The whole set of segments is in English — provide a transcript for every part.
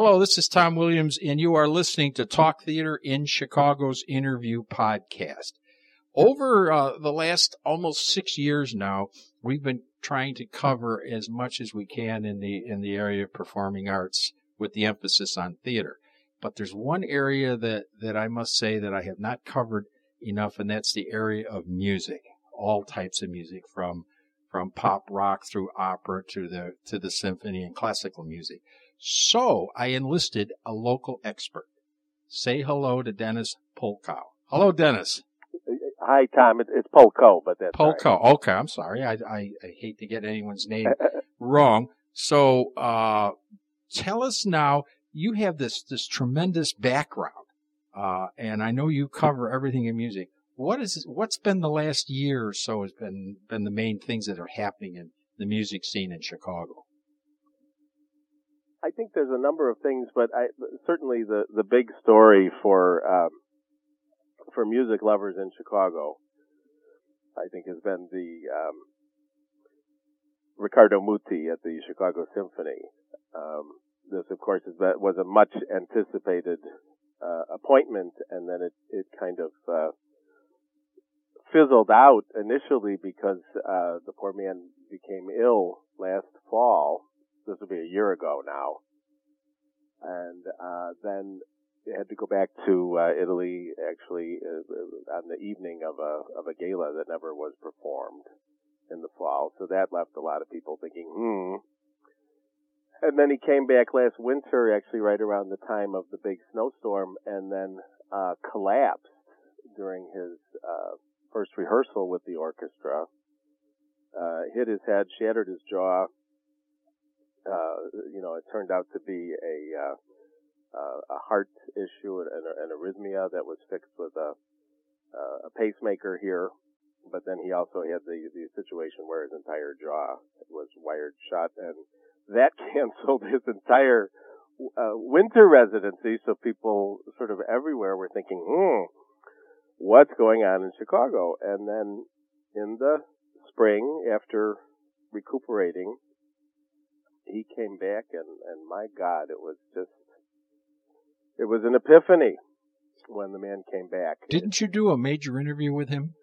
Hello, this is Tom Williams, and you are listening to Talk Theater in Chicago's interview podcast. Over uh, the last almost six years now, we've been trying to cover as much as we can in the in the area of performing arts, with the emphasis on theater. But there's one area that that I must say that I have not covered enough, and that's the area of music, all types of music, from from pop rock through opera to the to the symphony and classical music. So I enlisted a local expert. Say hello to Dennis Polkow. Hello, Dennis. Hi, Tom. It's Polko, but that's Polko. Right. Okay, I'm sorry. I, I, I hate to get anyone's name wrong. So, uh, tell us now. You have this this tremendous background, uh, and I know you cover everything in music. What is what's been the last year or so has been been the main things that are happening in the music scene in Chicago? I think there's a number of things, but I, certainly the the big story for um, for music lovers in Chicago, I think, has been the um, Riccardo Muti at the Chicago Symphony. Um, this, of course, is, was a much anticipated uh, appointment, and then it it kind of uh, fizzled out initially because uh, the poor man became ill last fall this will be a year ago now. And uh, then they had to go back to uh, Italy actually uh, on the evening of a of a gala that never was performed in the fall. So that left a lot of people thinking, hmm. And then he came back last winter, actually right around the time of the big snowstorm, and then uh, collapsed during his uh, first rehearsal with the orchestra. Uh, hit his head, shattered his jaw, you know, it turned out to be a uh, uh, a heart issue and an arrhythmia that was fixed with a a pacemaker here. But then he also had the the situation where his entire jaw was wired shut, and that canceled his entire uh, winter residency. So people sort of everywhere were thinking, hmm, what's going on in Chicago? And then in the spring, after recuperating, he came back and, and my God, it was just, it was an epiphany when the man came back. Didn't you do a major interview with him?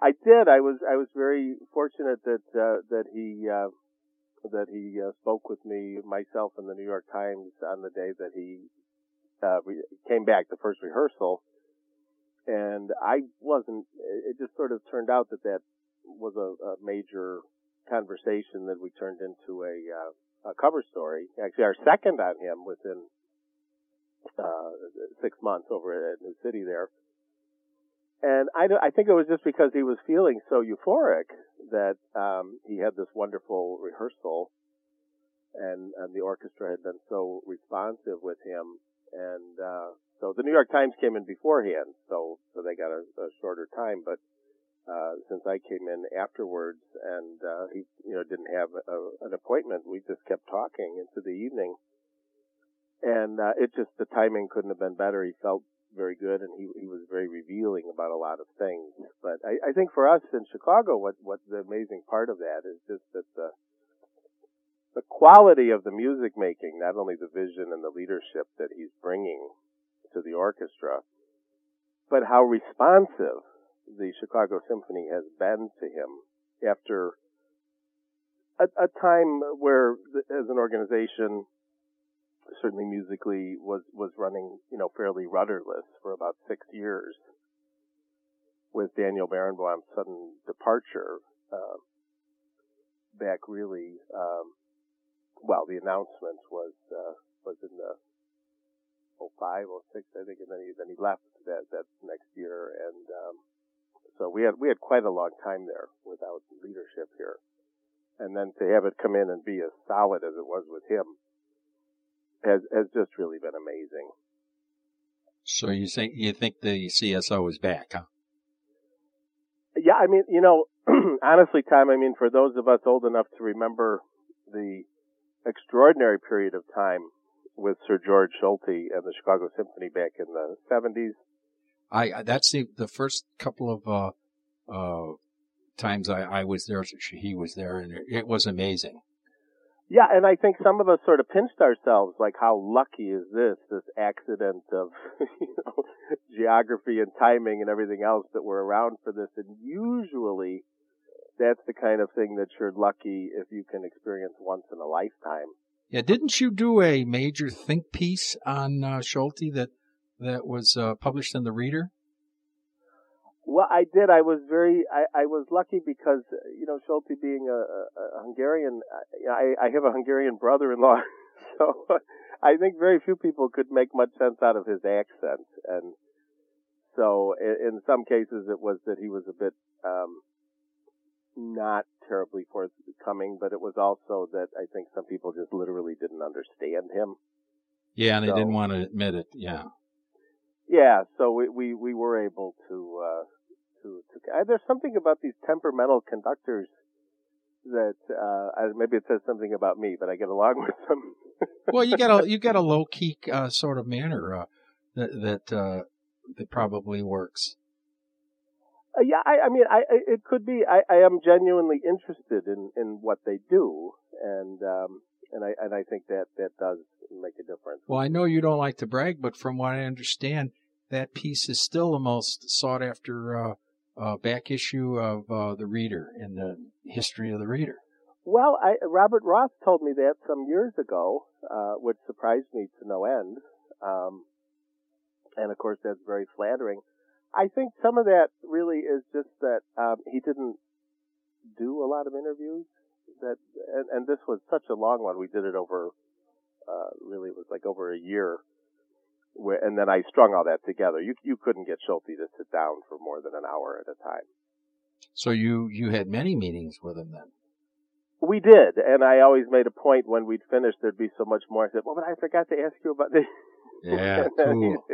I did. I was I was very fortunate that uh, that he uh, that he uh, spoke with me myself in the New York Times on the day that he uh, re- came back the first rehearsal, and I wasn't. It just sort of turned out that that was a, a major conversation that we turned into a uh, a cover story. Actually, our second on him within uh, six months over at New City there. And I, I think it was just because he was feeling so euphoric that um, he had this wonderful rehearsal, and, and the orchestra had been so responsive with him. And uh, so the New York Times came in beforehand, so so they got a, a shorter time. But uh, since I came in afterwards and uh, he, you know, didn't have a, an appointment, we just kept talking into the evening. And uh, it just the timing couldn't have been better. He felt very good, and he he was very revealing about a lot of things. But I, I think for us in Chicago, what what the amazing part of that is just that the the quality of the music making, not only the vision and the leadership that he's bringing to the orchestra, but how responsive the Chicago Symphony has been to him after a, a time where, as an organization, certainly musically was was running, you know, fairly rudderless for about six years. With Daniel Barenboim's sudden departure, uh, back really, um, well, the announcement was uh, was in the 05, 06, I think, and then he then he left that that next year, and um, so we had we had quite a long time there without leadership here, and then to have it come in and be as solid as it was with him has has just really been amazing. So you think you think the CSO is back, huh? Yeah, I mean, you know, honestly, Tom, I mean, for those of us old enough to remember the extraordinary period of time with Sir George Solti and the Chicago Symphony back in the 70s, I that's the the first couple of uh, uh, times I, I was there. He was there, and it, was amazing. Yeah, and I think some of us sort of pinched ourselves, like how lucky is this, this accident of, you know, geography and timing and everything else that we're around for this. And usually that's the kind of thing that you're lucky if you can experience once in a lifetime. Yeah, didn't you do a major think piece on uh, Solti that that was uh, published in the Reader? Well, I did. I was very, I, I was lucky because, you know, Solti being a, a, a Hungarian, I, I have a Hungarian brother-in-law, so I think very few people could make much sense out of his accent. And so in, in some cases it was that he was a bit, um, not terribly forthcoming, but it was also that I think some people just literally didn't understand him. Yeah, and so, they didn't want to admit it. Yeah. Yeah, so we we, we were able to uh, to, to uh, there's something about these temperamental conductors that uh, maybe it says something about me, but I get along with them. well, you got a you got a low key uh, sort of manner uh, that that uh, that probably works. Uh, yeah, I, I mean, I, it could be. I, I am genuinely interested in, in what they do, and um, and I and I think that that does make a difference. Well, I know you don't like to brag, but from what I understand, that piece is still the most sought after uh, uh, back issue of uh, the Reader in the history of the Reader. Well, I, Robert Roth told me that some years ago, uh, which surprised me to no end. Um, and of course, that's very flattering. I think some of that really is just that um, he didn't do a lot of interviews. That and, and this was such a long one. We did it over uh, really it was like over a year. Where, and then I strung all that together. You you couldn't get Solti to sit down for more than an hour at a time. So you you had many meetings with him then. We did, and I always made a point when we'd finished there'd be so much more. I said, "Well, but I forgot to ask you about this." Yeah, cool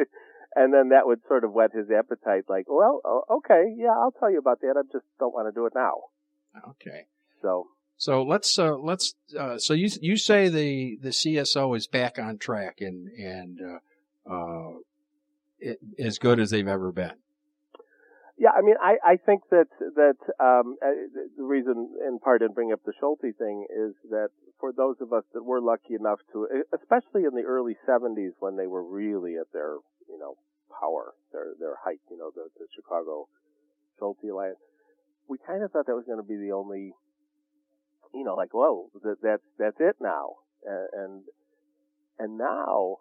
and then that would sort of whet his appetite. Like, well, okay, yeah, I'll tell you about that. I just don't want to do it now. Okay. So. So let's uh, let's uh, so you you say the the CSO is back on track and and uh, uh, it, as good as they've ever been. Yeah, I mean, I, I think that that um, uh, the reason, in part, in bringing up the Solti thing is that for those of us that were lucky enough to, especially in the early '70s when they were really at their you know, power, their their height, you know, the, the Chicago Solti Alliance. We kind of thought that was going to be the only, you know, like, whoa, that, that's that's it now, and and now,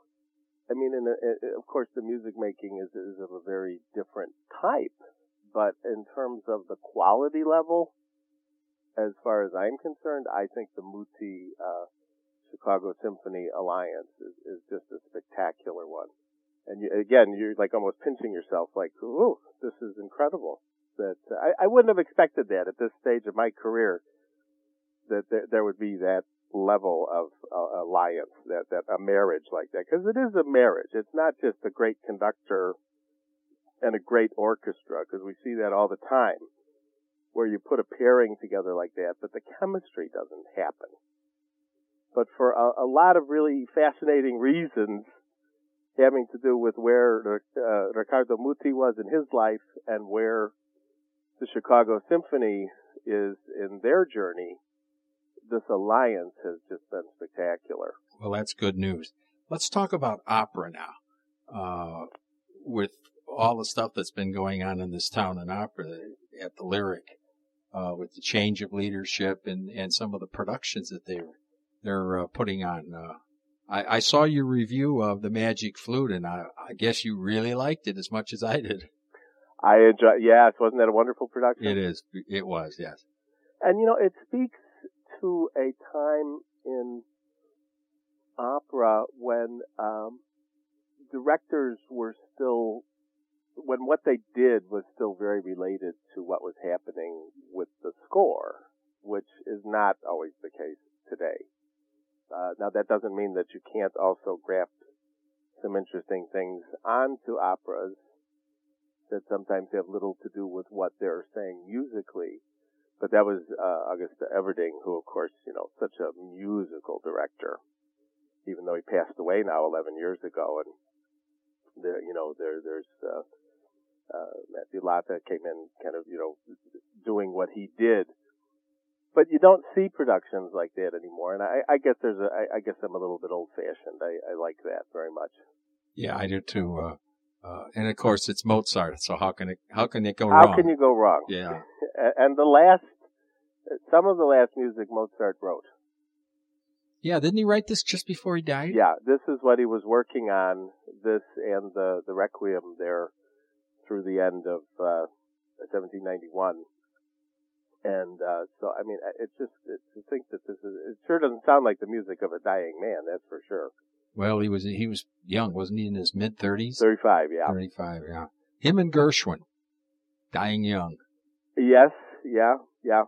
I mean, in a, of course, the music making is is of a very different type, but in terms of the quality level, as far as I'm concerned, I think the Muti uh, Chicago Symphony Alliance is, is just a spectacular one and you, again, you're like almost pinching yourself, like, "Ooh, this is incredible." That I, I wouldn't have expected that at this stage of my career, that there, there would be that level of uh, alliance, that that a marriage like that, because it is a marriage. It's not just a great conductor and a great orchestra, because we see that all the time, where you put a pairing together like that, but the chemistry doesn't happen. But for a, a lot of really fascinating reasons, having to do with where uh, Riccardo Muti was in his life and where the Chicago Symphony is in their journey, this alliance has just been spectacular. Well, that's good news. Let's talk about opera now. Uh, with all the stuff that's been going on in this town and opera at the Lyric, uh, with the change of leadership and, and some of the productions that they're they're uh, putting on. Uh, I, I saw your review of the Magic Flute, and I, I guess you really liked it as much as I did. I enjoy. Yes, wasn't that a wonderful production? It is. It was. Yes. And you know, it speaks to a time in opera when um, directors were still when what they did was still very related to what was happening with the score, which is not always the case today. Uh, now that doesn't mean that you can't also graft some interesting things onto operas that sometimes have little to do with what they're saying musically. But that was uh, August Everding, who, of course, you know, such a musical director, even though he passed away now 11 years ago. And there, you know, there, there's uh, uh, Matthew Lata came in, kind of, you know, doing what he did but you don't see productions like that anymore. And I, I guess there's a, I, I guess I'm a little bit old fashioned. I, I like that very much. Yeah, I do too. Uh, uh, and of course, it's Mozart. So how can it how can it go How wrong? How can you go wrong? Yeah. And the last, some of the last music Mozart wrote. Yeah, didn't he write this just before he died? Yeah, this is what he was working on. This and the the Requiem there through the end of uh, 1791. And uh, so, I mean, it's just it, to think that this is it sure doesn't sound like the music of a dying man. That's for sure. Well, he was he was young, wasn't he? In his mid thirties. Thirty-five, yeah. Thirty-five. Yeah. Him and Gershwin, dying young. Yes, yeah, yeah.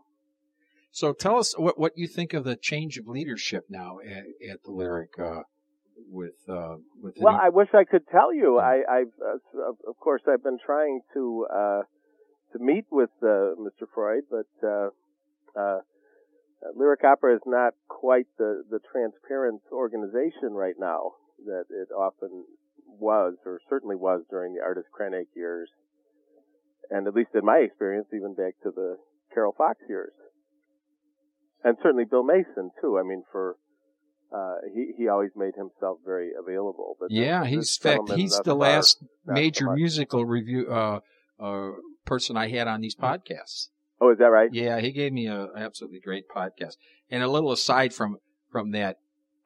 So tell us what what you think of the change of leadership now at, at the Lyric uh, with uh, with Well, I wish I could tell you. I, I've, uh, of- of course, I've been trying to uh, to meet with uh, Mr. Freud, but uh, uh, Lyric Opera is not quite the the transparent organization right now that it often was, or certainly was during the Ardis Krainik years, and at least in my experience, even back to the Carol Fox years, and certainly Bill Mason too. I mean, for uh, he he always made himself very available. But yeah, this he's in fact he's the last not so major musical review uh, uh, person I had on these podcasts. Oh, is that right? Yeah, he gave me a absolutely great podcast. And a little aside from from that,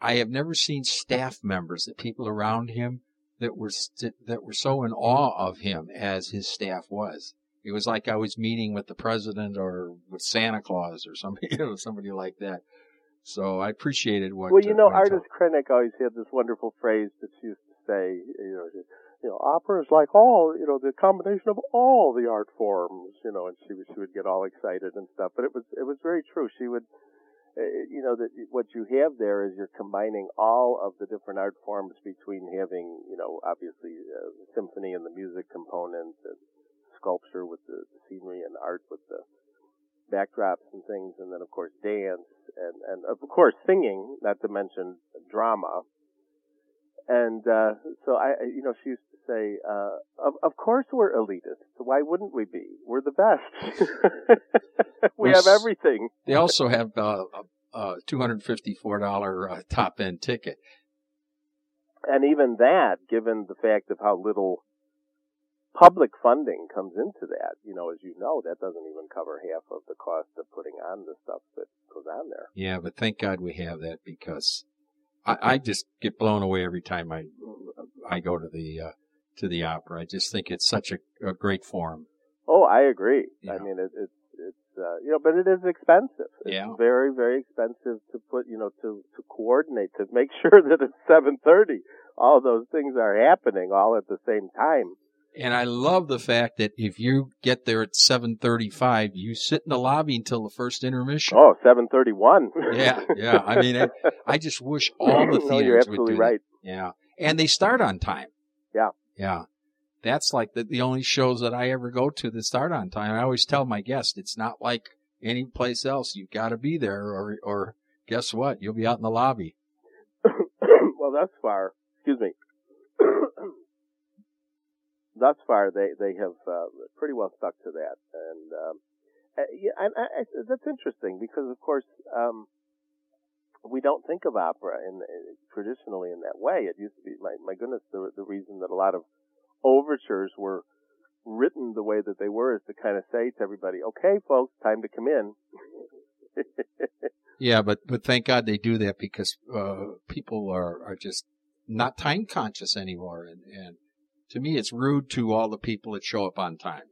I have never seen staff members, the people around him, that were st- that were so in awe of him as his staff was. It was like I was meeting with the president or with Santa Claus or somebody, you know, somebody like that. So I appreciated what. Well, you uh, know, told- Ardis Krainik always had this wonderful phrase that she used to say, you know, you know, opera is like all, you know, the combination of all the art forms, you know, and she she would get all excited and stuff. But it was, it was very true. She would, uh, you know, that what you have there is you're combining all of the different art forms between having, you know, obviously uh, symphony and the music component and sculpture with the, the scenery and art with the backdrops and things, and then of course dance and and of course singing, not to mention drama. And uh, so I, you know, she used to say, uh, "Of of course we're elitist. Why wouldn't we be? We're the best. we have everything." They also have uh, a, a two hundred fifty-four dollar uh, top end ticket. And even that, given the fact of how little public funding comes into that, you know, as you know, that doesn't even cover half of the cost of putting on the stuff that goes on there. Yeah, but thank God we have that because I, I just get blown away every time I I go to the uh, to the opera. I just think it's such a, a great form. Oh, I agree. Yeah. I mean, it, it's it's uh, you know, but it is expensive. It's Yeah. very very expensive to put you know to to coordinate to make sure that it's seven thirty. All those things are happening all at the same time. And I love the fact that if you get there at seven thirty-five, you sit in the lobby until the first intermission. Oh, seven thirty one. Yeah, yeah. I mean, I, I just wish all the theaters no, you're would absolutely do that. right. Yeah, and they start on time. Yeah. That's like the, the only shows that I ever go to that start on time. I always tell my guests it's not like any place else. You've got to be there, or or guess what? You'll be out in the lobby. well, thus far, excuse me. thus far, they they have uh, pretty well stuck to that, and um, uh, yeah, and I, I, that's interesting because, of course, um, we don't think of opera in uh, traditionally in that way. It used to be, my my goodness, the the reason that a lot of overtures were written the way that they were is to kind of say to everybody, "Okay, folks, time to come in." Yeah, but but thank God they do that because uh, people are are just not time conscious anymore, and and to me it's rude to all the people that show up on time.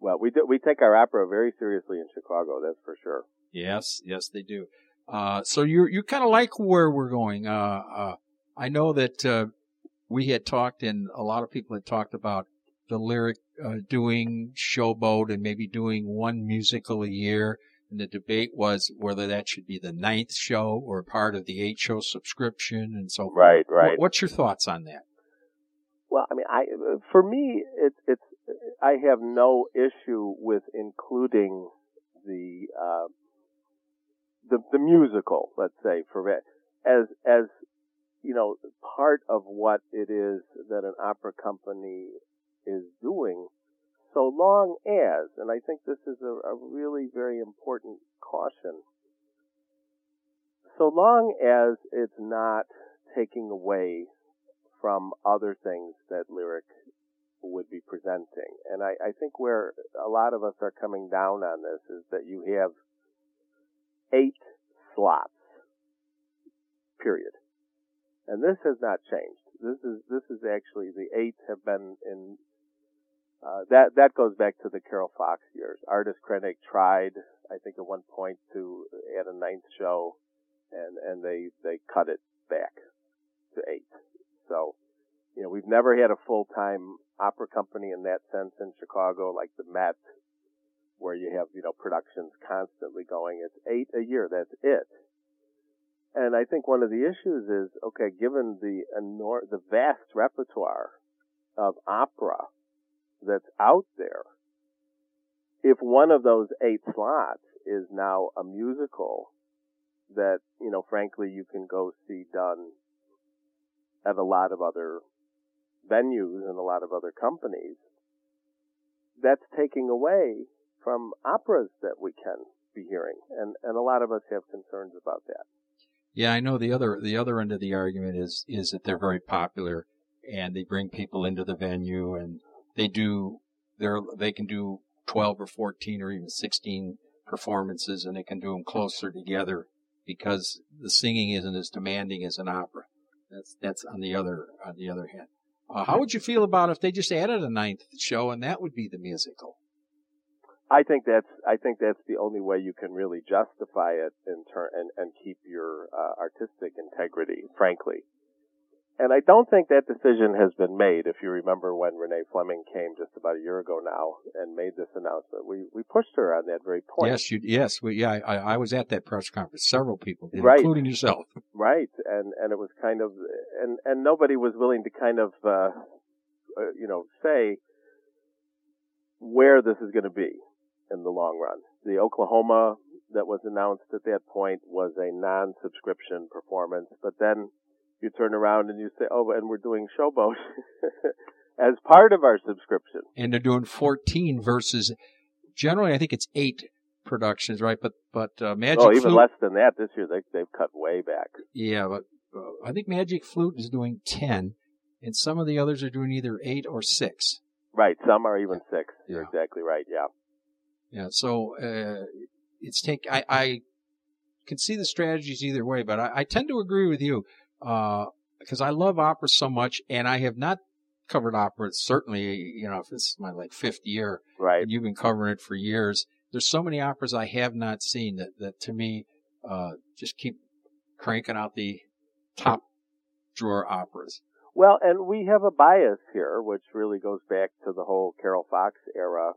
well, we do, we take our opera very seriously in Chicago, that's for sure. Yes, yes, they do. Uh, so you you kind of like where we're going. Uh, uh, I know that uh, we had talked, and a lot of people had talked about the lyric uh, doing Showboat and maybe doing one musical a year. And the debate was whether that should be the ninth show or part of the eight show subscription, and so forth. Right, What's your thoughts on that? Well, I mean, I for me, it's it's I have no issue with including the uh, the the musical, let's say, for as as you know part of what it is that an opera company is doing. So long as, and I think this is a, a really very important caution, so long as it's not taking away from other things that lyric would be presenting. And I, I think where a lot of us are coming down on this is that you have eight slots, period. And this has not changed. This is, this is actually, the eight have been in, uh, that, that goes back to the Carol Fox years. Ardis Krainik tried, I think at one point to add a ninth show and, and they, they cut it back to eight. So, you know, we've never had a full-time opera company in that sense in Chicago like the Met, where you have, you know, productions constantly going. It's eight a year. That's it. And I think one of the issues is, okay, given the enor- the vast repertoire of opera that's out there, if one of those eight slots is now a musical that, you know, frankly you can go see done at a lot of other venues and a lot of other companies, that's taking away from operas that we can be hearing. And, and a lot of us have concerns about that. Yeah, I know the other the other end of the argument is is that they're very popular and they bring people into the venue and they do they're they can do 12 or 14 or even 16 performances and they can do them closer together because the singing isn't as demanding as an opera. That's that's on the other on the other hand. Uh, how would you feel about if they just added a ninth show and that would be the musical? I think that's I think that's the only way you can really justify it in turn and and keep your uh, artistic integrity, frankly. And I don't think that decision has been made. If you remember when Renee Fleming came just about a year ago now and made this announcement, we we pushed her on that very point. Yes, you, yes, we, yeah. I, I was at that press conference. Several people did, right. including yourself. Right, and and it was kind of and and nobody was willing to kind of uh, uh you know say where this is going to be in the long run. The Oklahoma that was announced at that point was a non-subscription performance, but then you turn around and you say, "Oh, and we're doing Showboat as part of our subscription." And they're doing 14 versus generally, I think it's eight productions, right? But but uh, Magic. Oh, even Flute, less than that this year. They they've cut way back. Yeah, but uh, I think Magic Flute is doing 10, and some of the others are doing either eight or six. Right. Some are even six. You're exactly right. Yeah. Yeah. So uh, it's take. I, I can see the strategies either way, but I, I tend to agree with you because uh, I love opera so much, and I have not covered opera. Certainly, you know, if this is my like fifth year, right? And you've been covering it for years. There's so many operas I have not seen that that to me uh, just keep cranking out the top drawer operas. Well, and we have a bias here, which really goes back to the whole Carol Fox era.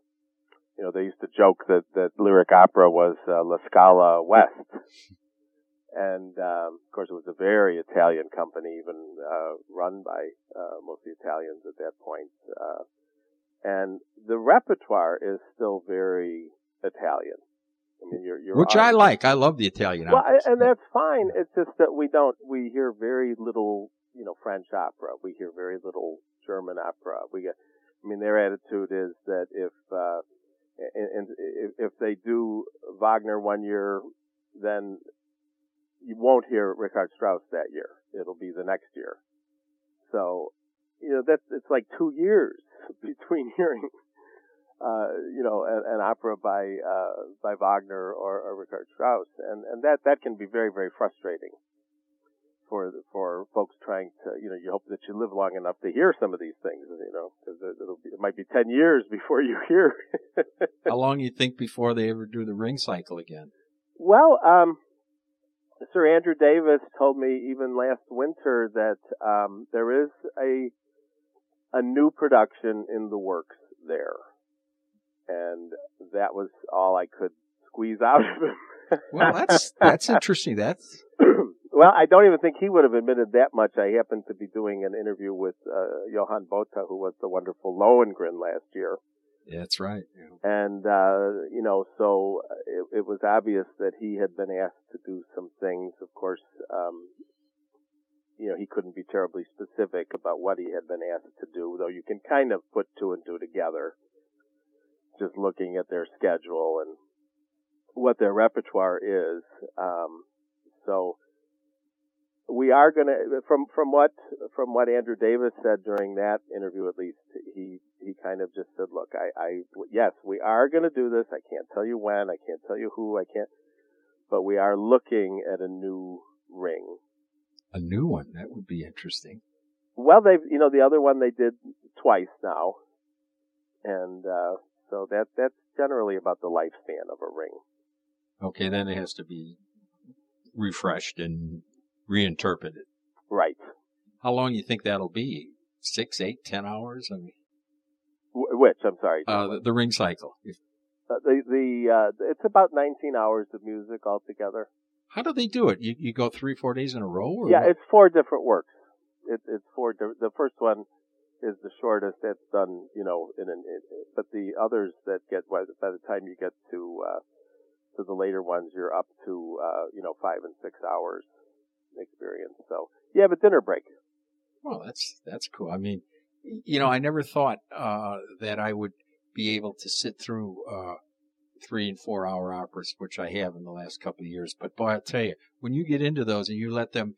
You know, they used to joke that that lyric opera was uh, La Scala West, and um, of course it was a very Italian company, even uh, run by uh, mostly Italians at that point. Uh, and the repertoire is still very Italian. I mean, you're, you're which I like. I love the Italian. Well, and that's fine. It's just that we don't. We hear very little, you know, French opera. We hear very little German opera. We get. I mean, their attitude is that if uh, and, if they do Wagner one year, then you won't hear Richard Strauss that year. It'll be the next year. So, you know, that's, it's like two years between hearing, uh, you know, an, an opera by, uh, by Wagner or, or Richard Strauss. And, and that, that can be very, very frustrating for, for folks trying to, you know, you hope that you live long enough to hear some of these things, you know, because it'll be, it might be 10 years before you hear. How long you think before they ever do the ring cycle again? Well, um, Sir Andrew Davis told me even last winter that um, there is a a new production in the works there, and that was all I could squeeze out of him. well, that's that's interesting. That's well, I don't even think he would have admitted that much. I happened to be doing an interview with uh, Johan Botha, who was the wonderful Lohengrin last year, yeah, that's right. Yeah. And, uh, you know, so it, it, was obvious that he had been asked to do some things. Of course, um, you know, he couldn't be terribly specific about what he had been asked to do, though you can kind of put two and two together just looking at their schedule and what their repertoire is. Um, so we are going to from from what from what Andrew Davis said during that interview at least he he kind of just said look I I yes we are going to do this. I can't tell you when. I can't tell you who. I can't but we are looking at a new ring. A new one? That would be interesting. Well they've you know the other one they did twice now. And uh so that that's generally about the lifespan of a ring. Okay then it has to be refreshed and reinterpreted. Right. How long do you think that'll be? Six, eight, ten hours? I mean, which I'm sorry. Uh, the, the, ring cycle. Uh, the the uh, it's about 19 hours of music altogether. How do they do it? You you go three four days in a row? yeah, what? it's four different works. It, it's four. The first one is the shortest. That's done, you know, in an. In, but the others that get by the time you get to uh, to the later ones, you're up to uh, you know five and six hours experience. So you have a dinner break. Well, that's that's cool. I mean, you know, I never thought uh, that I would be able to sit through uh, three and four hour operas, which I have in the last couple of years. But boy, I'll tell you, when you get into those and you let them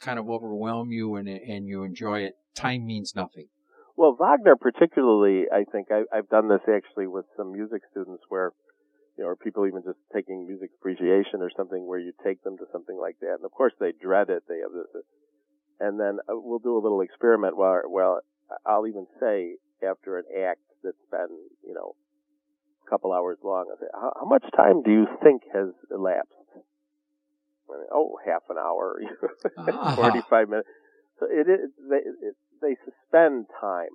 kind of overwhelm you and and you enjoy it, time means nothing. Well, Wagner particularly, I think I, I've done this actually with some music students where you know, or people even just taking music appreciation or something where you take them to something like that. And of course they dread it. They have this, and then uh, we'll do a little experiment where, well, I'll even say after an act that's been, you know, a couple hours long, I say, how, how much time do you think has elapsed? I mean, oh, half an hour, uh-huh. 45 minutes. So it is, they, it, they suspend time.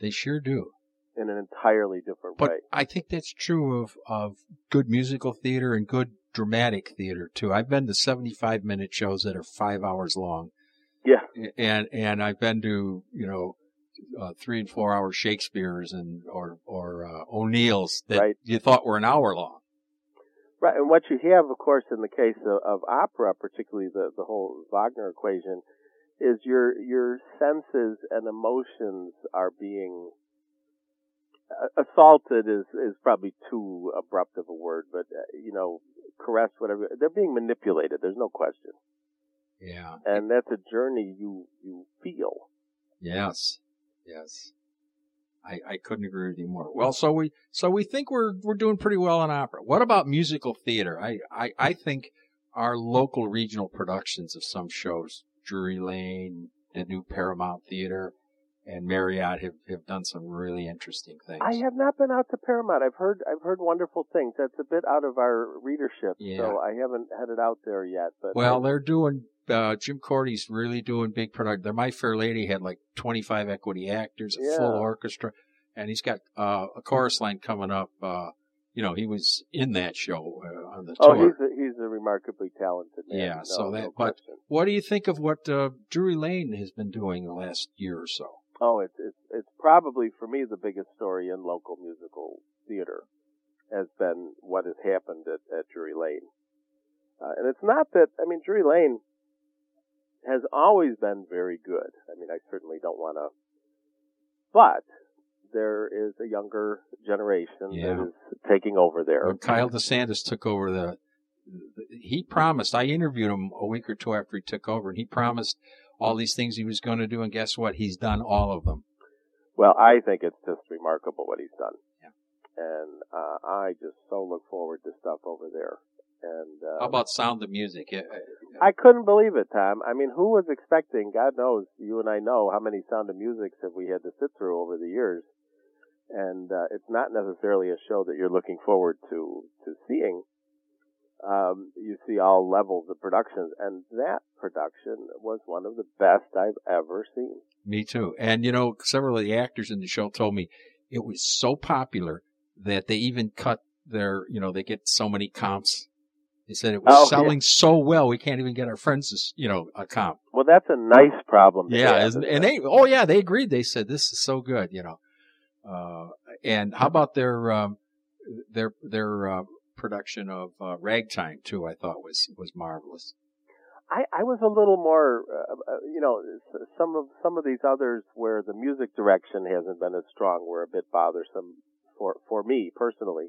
They sure do in an entirely different but way. I think that's true of, of good musical theater and good dramatic theater too. I've been to 75 minute shows that are five hours long. Yeah. And, and I've been to, you know, uh, three and four hour Shakespeare's and, or, or, uh, O'Neill's that right. you thought were an hour long. Right. And what you have, of course, in the case of, of opera, particularly the, the whole Wagner equation, is your, your senses and emotions are being assaulted is is probably too abrupt of a word, but uh, you know, caressed, whatever. They're being manipulated. There's no question. Yeah. And that's a journey you you feel. Yes. Yes. I, I couldn't agree with you more. Well, so we so we think we're we're doing pretty well in opera. What about musical theater? I, I, I think our local regional productions of some shows, Drury Lane, the new Paramount Theater, and Marriott have, have done some really interesting things. I have not been out to Paramount. I've heard I've heard wonderful things. That's a bit out of our readership, yeah. so I haven't headed out there yet. But well, they're doing. Uh, Jim Corti's really doing big product. Their My Fair Lady had like 25 equity actors, a yeah. full orchestra, and he's got uh, a chorus line coming up. Uh, you know, he was in that show uh, on the oh, tour. Oh, he's a, he's a remarkably talented man. Yeah, no, so that. No but what do you think of what uh, Drury Lane has been doing the last year or so? Oh, it's it's it's probably for me the biggest story in local musical theater has been what has happened at, at Drury Lane, uh, and it's not that I mean Drury Lane has always been very good. I mean I certainly don't want to, but there is a younger generation yeah. that is taking over there. When Kyle DeSantis took over the, he promised. I interviewed him a week or two after he took over, and he promised all these things he was going to do, and guess what? He's done all of them. Well, I think it's just remarkable what he's done. Yeah. And uh, I just so look forward to stuff over there. And uh, how about Sound of Music? I couldn't believe it, Tom. I mean, who was expecting? God knows, you and I know how many Sound of Musics have we had to sit through over the years. And uh, it's not necessarily a show that you're looking forward to to seeing um, you see all levels of productions, and that production was one of the best I've ever seen. Me too. And you know, several of the actors in the show told me it was so popular that they even cut their, you know, they get so many comps. They said it was oh, selling yeah. so well we can't even get our friends, to, you know, a comp. Well, that's a nice problem. yeah, have, and they, oh yeah, they agreed. They said this is so good, you know. Uh, and how about their um, their their uh, production of uh, Ragtime too. I thought was was marvelous. I, I was a little more, uh, uh, you know, some of some of these others where the music direction hasn't been as strong were a bit bothersome for for me personally.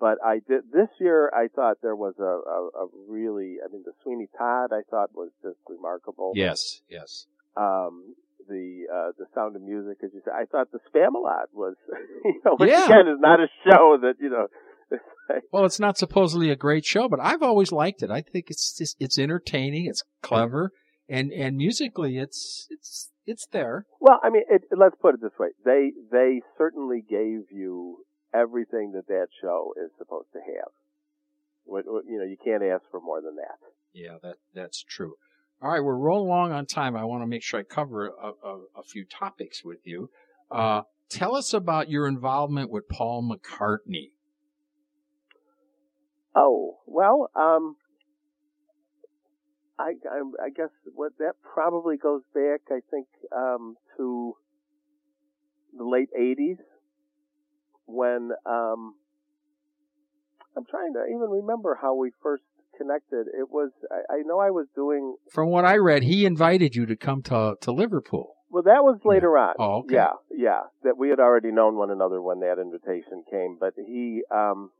but I did this year. I thought there was a, a, a really. I mean, the Sweeney Todd I thought was just remarkable. Yes, yes. Um, the uh, the Sound of Music, as you said, I thought the Spamalot was, you know, which Yeah. again is not a show that you know. Well, it's not supposedly a great show, but I've always liked it. I think it's just, it's entertaining, it's clever, and and musically, it's it's it's there. Well, I mean, it, let's put it this way: they they certainly gave you everything that that show is supposed to have. You know, you can't ask for more than that. Yeah, that that's true. All right, we're rolling along on time. I want to make sure I cover a, a, a few topics with you. Uh, tell us about your involvement with Paul McCartney. Oh well, um, I, I I guess what that probably goes back, I think, um, to the late '80s when um, I'm trying to even remember how we first connected. It was I, I know I was doing From what I read, he invited you to come to to Liverpool. well. That was later on. Oh, okay. Yeah, yeah. That we had already known one another when that invitation came, but he, um,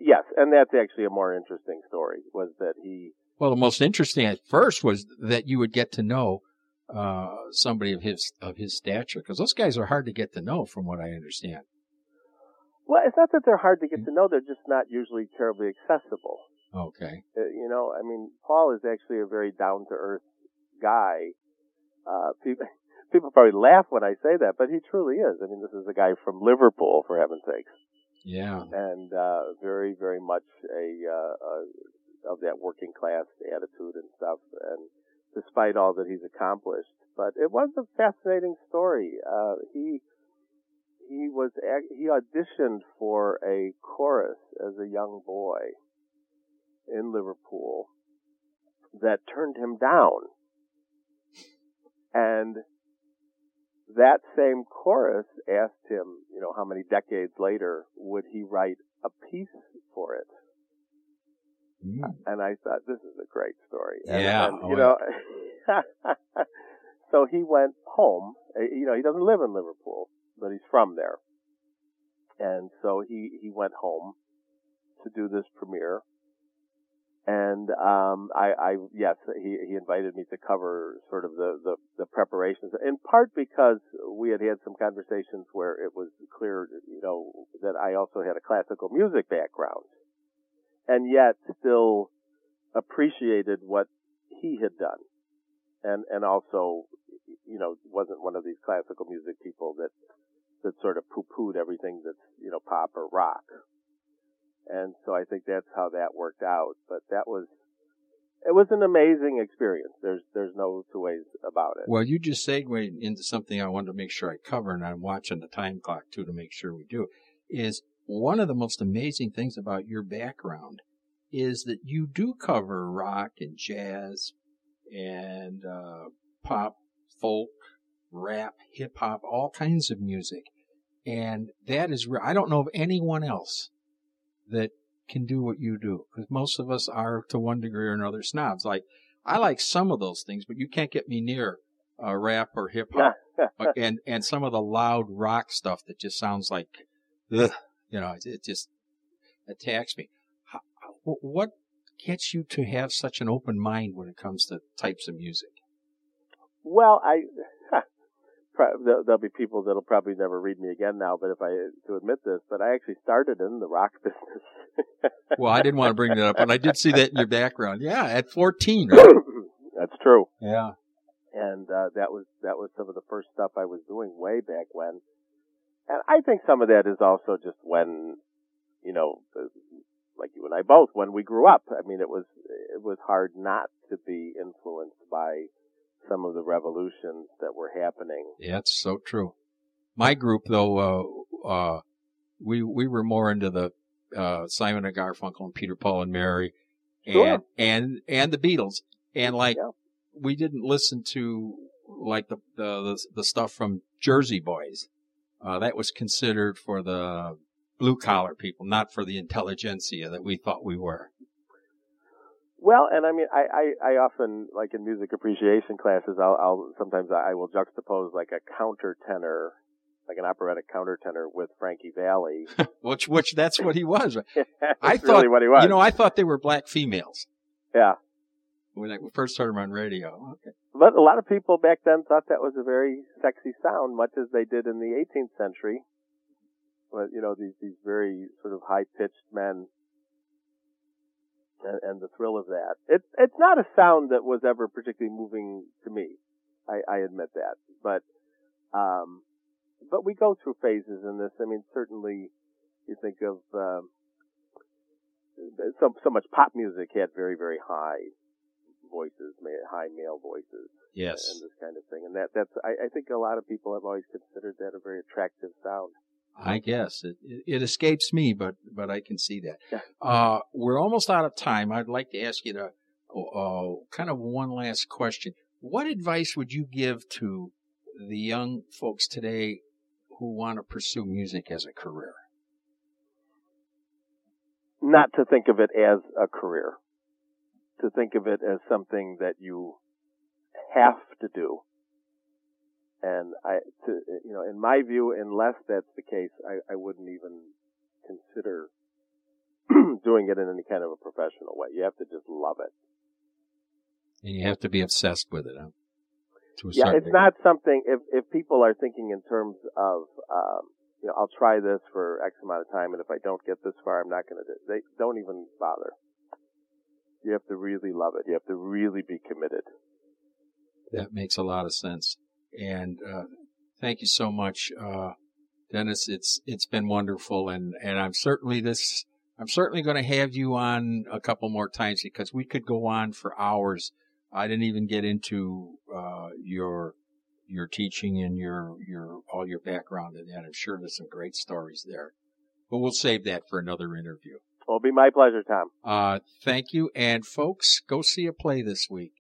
yes, and that's actually a more interesting story. Was that he? Well, the most interesting at first was that you would get to know uh, somebody of his of his stature, because those guys are hard to get to know, from what I understand. Well, it's not that they're hard to get to know; they're just not usually terribly accessible. Okay. Uh, you know, I mean, Paul is actually a very down to earth guy. Uh, people, people probably laugh when I say that, but he truly is. I mean, this is a guy from Liverpool, for heaven's sakes. Yeah. and uh, very, very much a, uh, uh, of that working class attitude and stuff. And despite all that he's accomplished, but it was a fascinating story. Uh, he he was he auditioned for a chorus as a young boy in Liverpool that turned him down, and that same chorus asked him, you know, how many decades later would he write a piece for it? Mm. And I thought, this is a great story. And, Yeah, and, oh, you know, so he went home. Uh, You know, he doesn't live in Liverpool, but he's from there. And so he, he went home to do this premiere. And, um, I, I, yes, he, he invited me to cover sort of the, the, the preparations, in part because we had had some conversations where it was clear, you know, that I also had a classical music background and yet still appreciated what he had done. And, and also, you know, wasn't one of these classical music people that, that sort of poo-pooed everything that's, you know, pop or rock. And so I think that's how that worked out. But that was, it was an amazing experience. There's, there's no two ways about it. Well, you just segued into something I wanted to make sure I cover, and I'm watching the time clock too to make sure we do. Is one of the most amazing things about your background is that you do cover rock and jazz and uh, pop, folk, rap, hip hop, all kinds of music, and that is re- I don't know of anyone else that can do what you do because most of us are to one degree or another snobs. Like I like some of those things, but you can't get me near uh, rap or hip hop and and some of the loud rock stuff that just sounds like, ugh, you know, it, it just attacks me. How, what gets you to have such an open mind when it comes to types of music? Well, I there'll be people that'll probably never read me again now, but if I to admit this, but I actually started in the rock business. Well, I didn't want to bring that up, but I did see that in your background. Yeah, at 14, right? That's true, Yeah. and uh, that was that was some of the first stuff I was doing way back when. And I think some of that is also just when, you know, like you and I both, when we grew up. I mean, it was it was hard not to be influenced by some of the revolutions that were happening. Yeah, it's so true. My group, though, uh, uh, we we were more into the uh, Simon and Garfunkel and Peter, Paul and Mary, and Sure. and and the Beatles, and like Yeah. we didn't listen to like the the the, the stuff from Jersey Boys. Uh, that was considered for the blue collar people, not for the intelligentsia that we thought we were. Well, and I mean, I, I, I often, like in music appreciation classes, I'll, I'll sometimes I will juxtapose like a countertenor like an operatic countertenor with Frankie Valli. which, which that's what he was. That's I really what he was. You know, I thought they were black females yeah. when I first heard them on radio. Okay. But a lot of people back then thought that was a very sexy sound, much as they did in the 18th century. But you know, these these very sort of high pitched men, and, and the thrill of that. It's it's not a sound that was ever particularly moving to me. I, I admit that, but um, but we go through phases in this. I mean, certainly, you think of um, so so much pop music had very very high voices, high male voices Yes. and this kind of thing. And that that's I, I think a lot of people have always considered that a very attractive sound. I guess it, it, escapes me, but but I can see that. Yeah. Uh, we're almost out of time. I'd like to ask you to uh, kind of one last question. What advice would you give to the young folks today who want to pursue music as a career? Not to think of it as a career, to think of it as something that you have to do. And I, to, you know, in my view, unless that's the case, I, I wouldn't even consider doing it in any kind of a professional way. You have to just love it. And you have to be obsessed with it. Huh? To a yeah, it's degree. not something. If if people are thinking in terms of, um, you know, I'll try this for X amount of time, and if I don't get this far, I'm not going to do. It. They don't even bother. You have to really love it. You have to really be committed. That makes a lot of sense. And uh, thank you so much, uh, Dennis. It's it's been wonderful, and and I'm certainly this. I'm certainly going to have you on a couple more times because we could go on for hours. I didn't even get into uh, your your teaching and your your all your background in that. I'm sure there's some great stories there, but we'll save that for another interview. Well, it'll be my pleasure, Tom. Uh, thank you, and folks, go see a play this week.